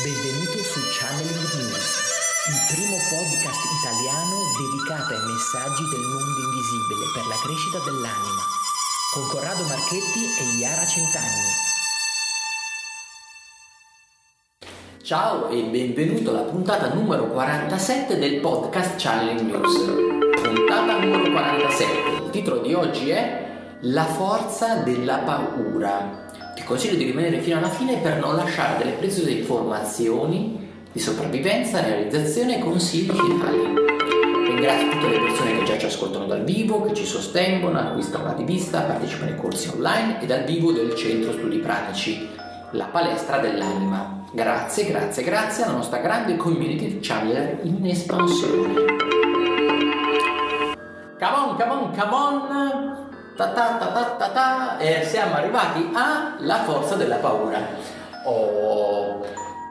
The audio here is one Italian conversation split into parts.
Benvenuto su Channeling News, il primo podcast italiano dedicato ai messaggi del mondo invisibile per la crescita dell'anima, con Corrado Marchetti e Iara Centanni. Ciao e benvenuto alla puntata numero 47 del podcast Channeling News. Puntata numero 47. Il titolo di oggi è La forza della paura. Ti consiglio di rimanere fino alla fine per non lasciare delle preziose informazioni di sopravvivenza, realizzazione e consigli finali. Ringrazio tutte le persone che già ci ascoltano dal vivo, che ci sostengono, acquistano la rivista, partecipano ai corsi online e dal vivo del Centro Studi Pratici, la palestra dell'anima. Grazie, grazie, grazie alla nostra grande community di channeler in espansione. Come on, come on, come on! Ta ta ta ta ta ta e siamo arrivati alla forza della paura. Oh,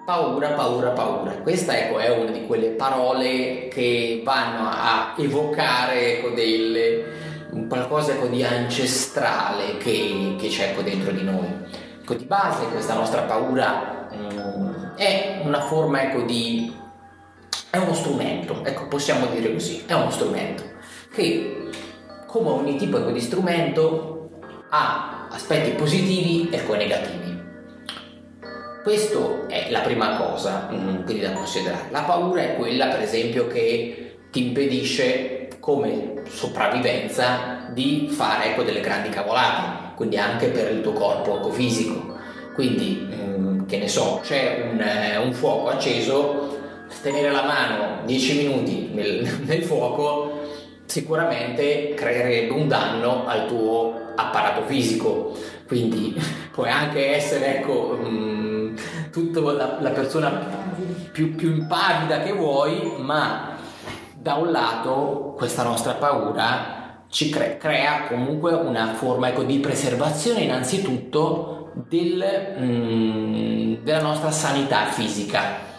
paura, paura, paura. Questa ecco, è una di quelle parole che vanno a evocare ecco, un qualcosa ecco, di ancestrale che, che c'è ecco, dentro di noi. Ecco, di base questa nostra paura um, è una forma ecco, di... è uno strumento, ecco, possiamo dire così, è uno strumento che come ogni tipo di strumento ha aspetti positivi e poi negativi. Questa è la prima cosa mm, quindi da considerare. La paura è quella, per esempio, che ti impedisce come sopravvivenza di fare ecco, delle grandi cavolate, quindi anche per il tuo corpo ecco, fisico. Quindi, mm, che ne so, c'è un, eh, un fuoco acceso, tenere la mano 10 minuti nel, nel fuoco sicuramente creerebbe un danno al tuo apparato fisico. Quindi puoi anche essere ecco, mh, mm, tutta la, la persona più, più impavida che vuoi, ma da un lato questa nostra paura ci cre- crea comunque una forma ecco, di preservazione innanzitutto del, mh, mm, della nostra sanità fisica.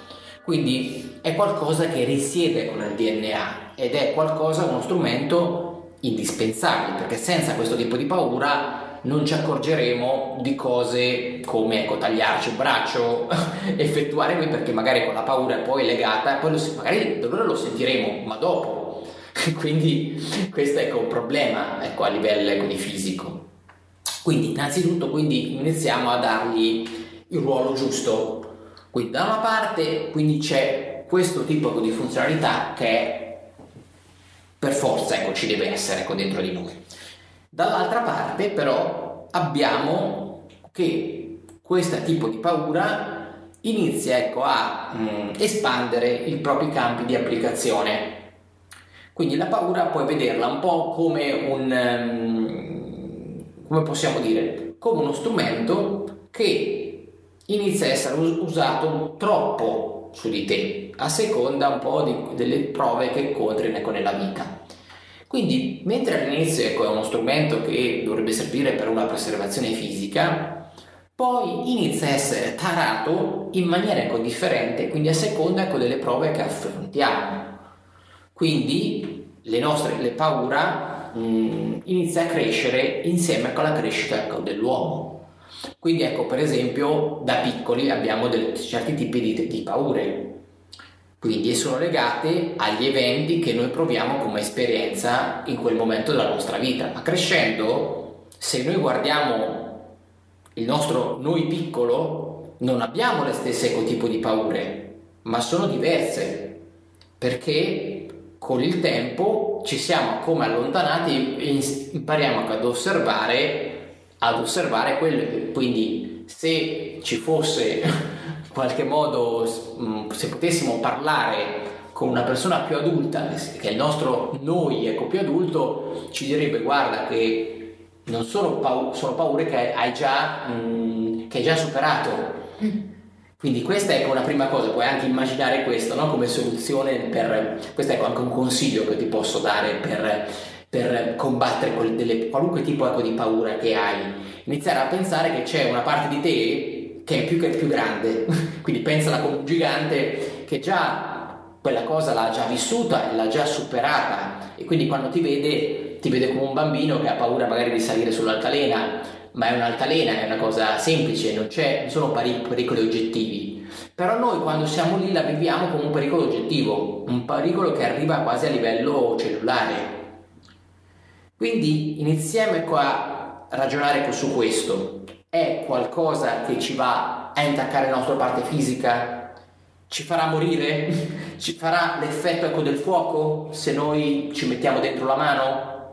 Quindi è qualcosa che risiede con il DNA ed è qualcosa, uno strumento indispensabile, perché senza questo tipo di paura non ci accorgeremo di cose come ecco, tagliarci un braccio, effettuare qui perché magari con la paura è poi legata, poi lo, magari il dolore lo sentiremo, ma dopo. quindi questo è ecco, un problema ecco, a livello ecco, fisico. Quindi innanzitutto quindi iniziamo a dargli il ruolo giusto. Quindi da una parte quindi c'è questo tipo di funzionalità che per forza ecco, ci deve essere ecco, dentro di noi. Dall'altra parte però abbiamo che questo tipo di paura inizia ecco, a mh, mm, espandere i propri campi di applicazione. Quindi la paura puoi vederla un po' come un, um, come possiamo dire, come uno strumento che inizia a essere usato troppo su di te, a seconda un po' di, delle prove che incontri nella vita. Quindi, mentre all'inizio ecco, è uno strumento che dovrebbe servire per una preservazione fisica, poi inizia a essere tarato in maniera ecco, differente, quindi a seconda ecco, delle prove che affrontiamo. Quindi le nostre le paura mh, inizia a crescere insieme con la crescita ecco, dell'uomo. Quindi ecco, per esempio, da piccoli abbiamo del, certi tipi di, di paure, quindi sono legate agli eventi che noi proviamo come esperienza in quel momento della nostra vita. Ma crescendo, se noi guardiamo il nostro noi piccolo, non abbiamo le stesse tipo di paure, ma sono diverse, perché con il tempo ci siamo come allontanati e impariamo ad osservare ad osservare quello. Quindi se ci fosse in qualche modo, mm, se potessimo parlare con una persona più adulta, che è il nostro noi ecco, più adulto, ci direbbe guarda che non sono, paure, sono paure che hai già, mh, mm, che hai già superato. Quindi questa è una prima cosa, puoi anche immaginare questo no? come soluzione per, questo è anche un consiglio che ti posso dare per per combattere delle, qualunque tipo ecco, di paura che hai. Iniziare a pensare che c'è una parte di te che è più, che più grande, quindi pensala come un gigante che già quella cosa l'ha già vissuta, l'ha già superata e quindi quando ti vede ti vede come un bambino che ha paura magari di salire sull'altalena ma è un'altalena, è una cosa semplice, non, non sono pericoli oggettivi. Però noi quando siamo lì la viviamo come un pericolo oggettivo, un pericolo che arriva quasi a livello cellulare. Quindi iniziamo a ragionare su questo. È qualcosa che ci va a intaccare la nostra parte fisica? Ci farà morire? Ci farà l'effetto ecco del fuoco se noi ci mettiamo dentro la mano?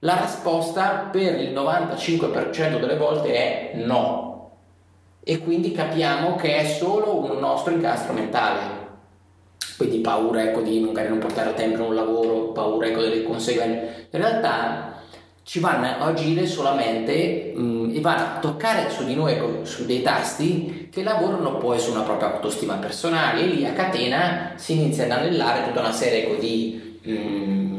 La risposta per il 95% delle volte è no. E quindi capiamo che è solo un nostro incastro mentale. Quindi paura ecco, di magari non portare a tempo un lavoro, paura ecco, delle conseguenze. In realtà ci vanno a agire solamente mh, mm, e vanno a toccare su di noi ecco, su dei tasti che lavorano poi su una propria autostima personale e lì a catena si inizia ad anellare tutta una serie ecco, di mh, mm,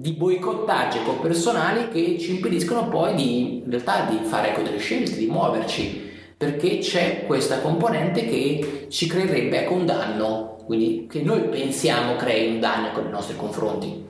di boicottaggio personali che ci impediscono poi di, in realtà di fare ecco, delle scelte, di muoverci, perché c'è questa componente che ci creerebbe ecco, un danno, quindi che noi pensiamo crei un danno con i nostri confronti.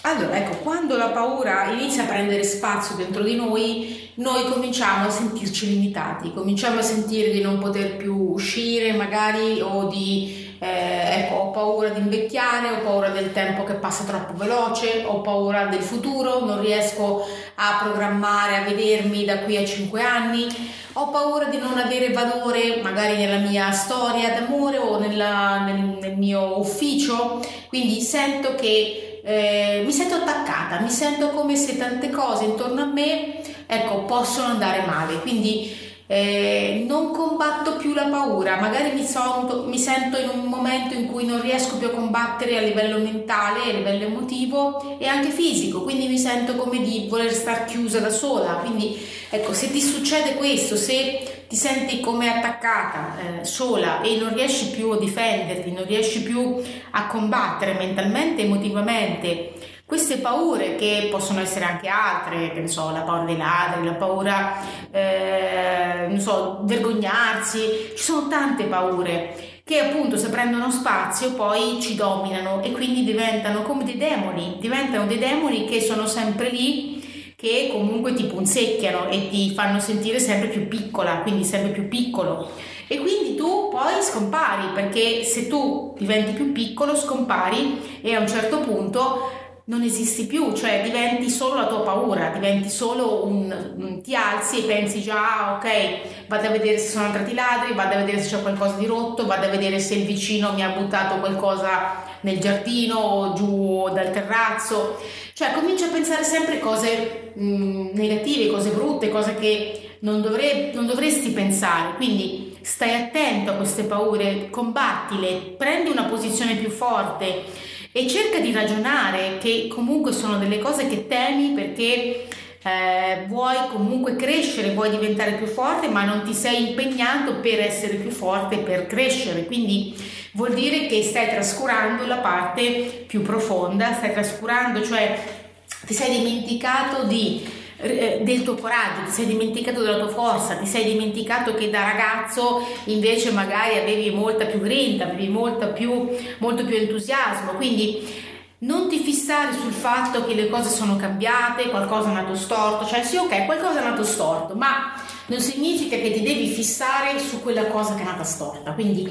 Allora, ecco, quando la paura inizia a prendere spazio dentro di noi, noi cominciamo a sentirci limitati, cominciamo a sentire di non poter più uscire magari o di eh, ecco, ho paura di invecchiare, ho paura del tempo che passa troppo veloce, ho paura del futuro, non riesco a programmare, a vedermi da qui a 5 anni, ho paura di non avere valore magari nella mia storia d'amore o nella, nel, nel mio ufficio, quindi sento che eh, mi sento attaccata, mi sento come se tante cose intorno a me ecco, possono andare male, quindi eh, non combatto più la paura, magari mi, so, mi, sento in un momento in cui non riesco più a combattere a livello mentale, a livello emotivo e anche fisico, quindi mi sento come di voler star chiusa da sola. Quindi ecco, se ti succede questo, se ti senti come attaccata, eh, sola e non riesci più a difenderti, non riesci più a combattere mentalmente, emotivamente, queste paure che possono essere anche altre, che ne so, la paura dei ladri, la paura, eh, non so, vergognarsi, ci sono tante paure che appunto se prendono spazio poi ci dominano e quindi diventano come dei demoni, diventano dei demoni che sono sempre lì che comunque ti punzecchiano e ti fanno sentire sempre più piccola, quindi sempre più piccolo. E quindi tu poi scompari, perché se tu diventi più piccolo scompari e a un certo punto non esisti più, cioè diventi solo la tua paura, diventi solo un, ti alzi e pensi già, ah, ok, vado a vedere se sono entrati i ladri, vado a vedere se c'è qualcosa di rotto, vado a vedere se il vicino mi ha buttato qualcosa nel giardino o giù dal terrazzo, cioè cominci a pensare sempre cose mh, negative, cose brutte, cose che non, dovre, non dovresti pensare, quindi stai attento a queste paure, combattile, prendi una posizione più forte e cerca di ragionare che comunque sono delle cose che temi perché eh, vuoi comunque crescere, vuoi diventare più forte, ma non ti sei impegnato per essere più forte, per crescere. Quindi vuol dire che stai trascurando la parte più profonda, stai trascurando, cioè ti sei dimenticato di del tuo coraggio, ti sei dimenticato della tua forza, ti sei dimenticato che da ragazzo invece magari avevi molta più grinta, avevi più, molto più entusiasmo, quindi non ti fissare sul fatto che le cose sono cambiate, qualcosa è nato storto, cioè sì ok, qualcosa è nato storto, ma non significa che ti devi fissare su quella cosa che è nata storta. Quindi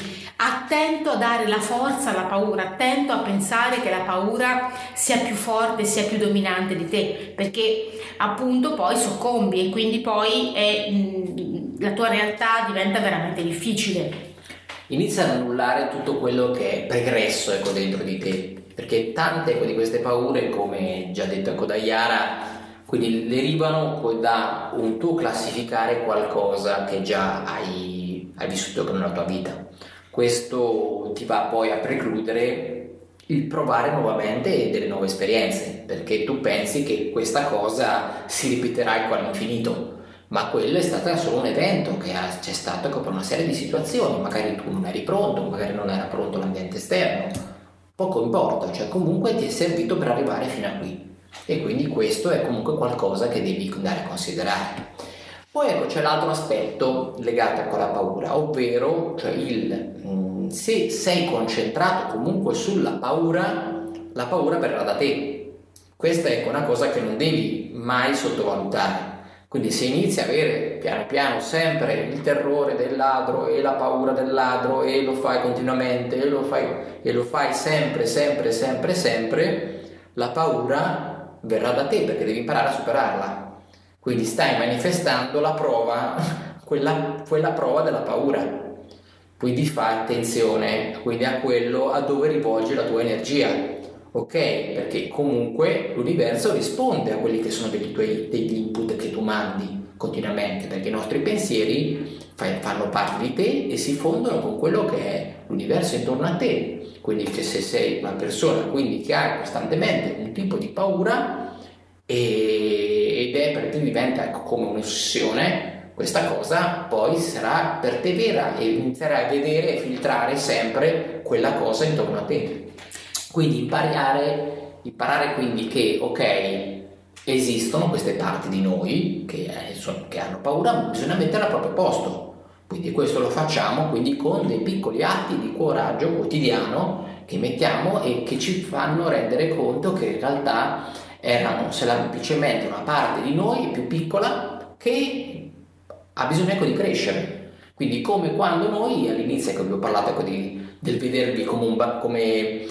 attento a dare la forza alla paura, attento a pensare che la paura sia più forte, sia più dominante di te, perché appunto poi soccombi e quindi poi è, mh, la tua realtà diventa veramente difficile. Inizia ad annullare tutto quello che è pregresso ecco, dentro di te, perché tante ecco, di queste paure, come già detto ecco, da Iara, quindi derivano da un tuo classificare qualcosa che già hai, hai vissuto nella tua vita. Questo ti va poi a precludere il provare nuovamente delle nuove esperienze, perché tu pensi che questa cosa si ripeterà all'infinito, ma quello è stato solo un evento che c'è stato per una serie di situazioni, magari tu non eri pronto, magari non era pronto l'ambiente esterno, poco importa, cioè comunque ti è servito per arrivare fino a qui e quindi questo è comunque qualcosa che devi andare a considerare. Poi ecco c'è l'altro aspetto legato alla paura, ovvero cioè il mm, se sei concentrato comunque sulla paura, la paura verrà da te. Questa è una cosa che non devi mai sottovalutare. Quindi se inizi a avere piano piano sempre il terrore del ladro e la paura del ladro e lo fai continuamente e lo fai, e lo fai sempre, sempre, sempre, sempre, la paura verrà da te perché devi imparare a superarla. Quindi stai manifestando la prova, quella, quella prova della paura. Quindi fai attenzione quindi a quello a dove rivolgi la tua energia ok? Perché comunque l'universo risponde a quelli che sono degli, tuoi, degli input che tu mandi continuamente, perché i nostri pensieri fanno parte di te e si fondono con quello che è l'universo intorno a te. Quindi se sei una persona quindi, che ha costantemente un tipo di paura e, è per te diventa ecco, come un'ossessione, questa cosa poi sarà per te vera e inizierai a vedere e filtrare sempre quella cosa intorno a te. Quindi imparare, imparare quindi che, ok, esistono queste parti di noi che, eh, sono, che hanno paura, ma bisogna metterla al proprio posto. Quindi questo lo facciamo quindi con dei piccoli atti di coraggio quotidiano che mettiamo e che ci fanno rendere conto che in realtà erano semplicemente una parte di noi più piccola che ha bisogno ecco di crescere. Quindi come quando noi all'inizio ecco, vi ho parlato ecco, di, del vedervi come, un, come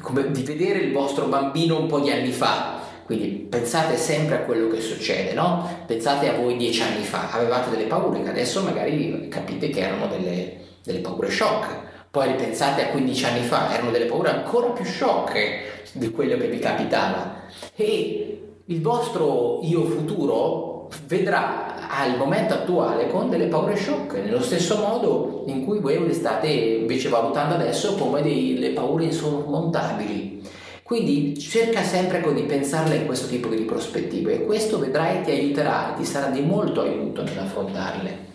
come di vedere il vostro bambino un po' di anni fa. Quindi pensate sempre a quello che succede, no? Pensate a voi dieci anni fa, avevate delle paure che adesso magari capite che erano delle, delle paure shock. Poi ripensate a 15 anni fa, erano delle paure ancora più shock di quello che vi capitava. E il vostro io futuro vedrà al momento attuale con delle paure shock, nello stesso modo in cui voi le state invece valutando adesso come delle paure insormontabili. Quindi cerca sempre di pensarle in questo tipo di prospettive e questo vedrai ti aiuterà, ti sarà di molto aiuto nell'affrontarle.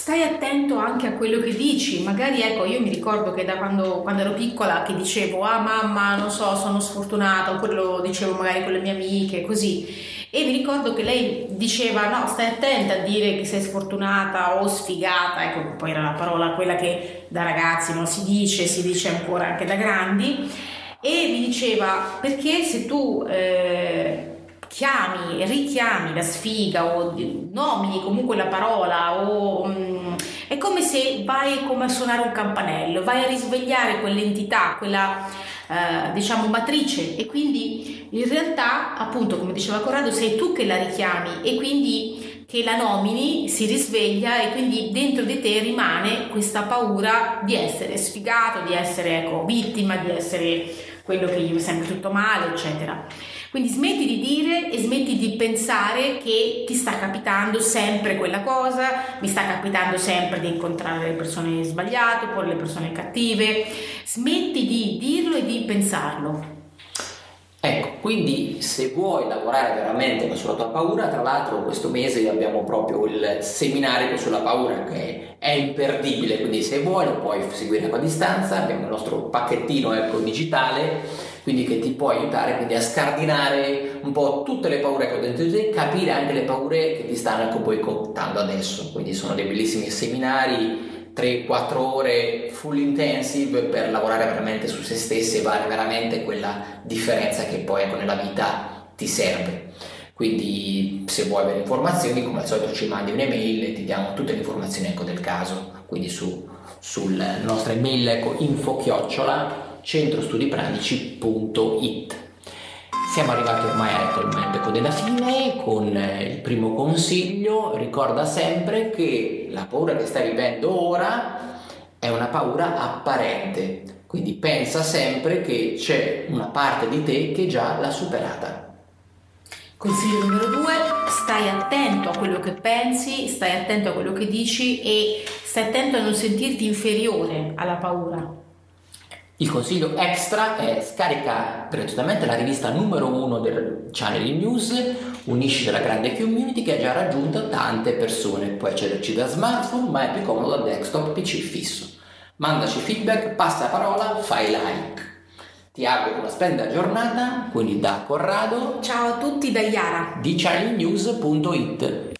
Stai attento anche a quello che dici, magari ecco, io mi ricordo che da quando, quando, ero piccola che dicevo ah mamma non so sono sfortunata oppure lo dicevo magari con le mie amiche così. E mi ricordo che lei diceva no stai attenta a dire che sei sfortunata o sfigata ecco poi era la parola quella che da ragazzi non si dice si dice ancora anche da grandi. E mi diceva perché se tu eh, chiami richiami la sfiga o nomini comunque la parola o um, è come se vai come a suonare un campanello vai a risvegliare quell'entità quella eh, diciamo matrice e quindi in realtà appunto come diceva Corrado sei tu che la richiami e quindi che la nomini si risveglia e quindi dentro di te rimane questa paura di essere sfigato, di essere ecco, vittima, di essere quello che gli è sempre tutto male, eccetera. Quindi smetti di dire e smetti di pensare che ti sta capitando sempre quella cosa, mi sta capitando sempre di incontrare le persone sbagliate oppure le persone cattive. Smetti di dirlo e di pensarlo. Ecco, quindi se vuoi lavorare veramente sulla tua paura, tra l'altro questo mese abbiamo proprio il seminario sulla paura che è imperdibile, quindi se vuoi lo puoi seguire a distanza, abbiamo il nostro pacchettino ecco, digitale quindi che ti può aiutare quindi a scardinare un po' tutte le paure che ho dentro di te, capire anche le paure che ti stanno ecco boicottando adesso. Quindi sono dei bellissimi seminari 3-4 ore full intensive per lavorare veramente su se stessi e fare veramente quella differenza che poi ecco, nella vita ti serve. Quindi se vuoi avere informazioni, come al solito ci mandi un'email e ti diamo tutte le informazioni ecco, del caso, quindi su, sulla nostra email ecco, info chiocciola centrostudipranici.it. Siamo arrivati ormai al momento della fine con eh, il primo consiglio, ricorda sempre che la paura che stai vivendo ora è una paura apparente, quindi pensa sempre che c'è una parte di te che già l'ha superata. Consiglio numero due, stai attento a quello che pensi, stai attento a quello che dici e stai attento a non sentirti inferiore alla paura. Il consiglio extra è scarica gratuitamente la rivista numero uno del Channel News, unisci la grande community che ha già raggiunto tante persone. Puoi accederci da smartphone, ma è più comodo da desktop PC fisso. Mandaci feedback, passa la parola, fai like. Ti auguro una splendida giornata, quindi da Corrado. Ciao a tutti da Iara. di channelnews.it.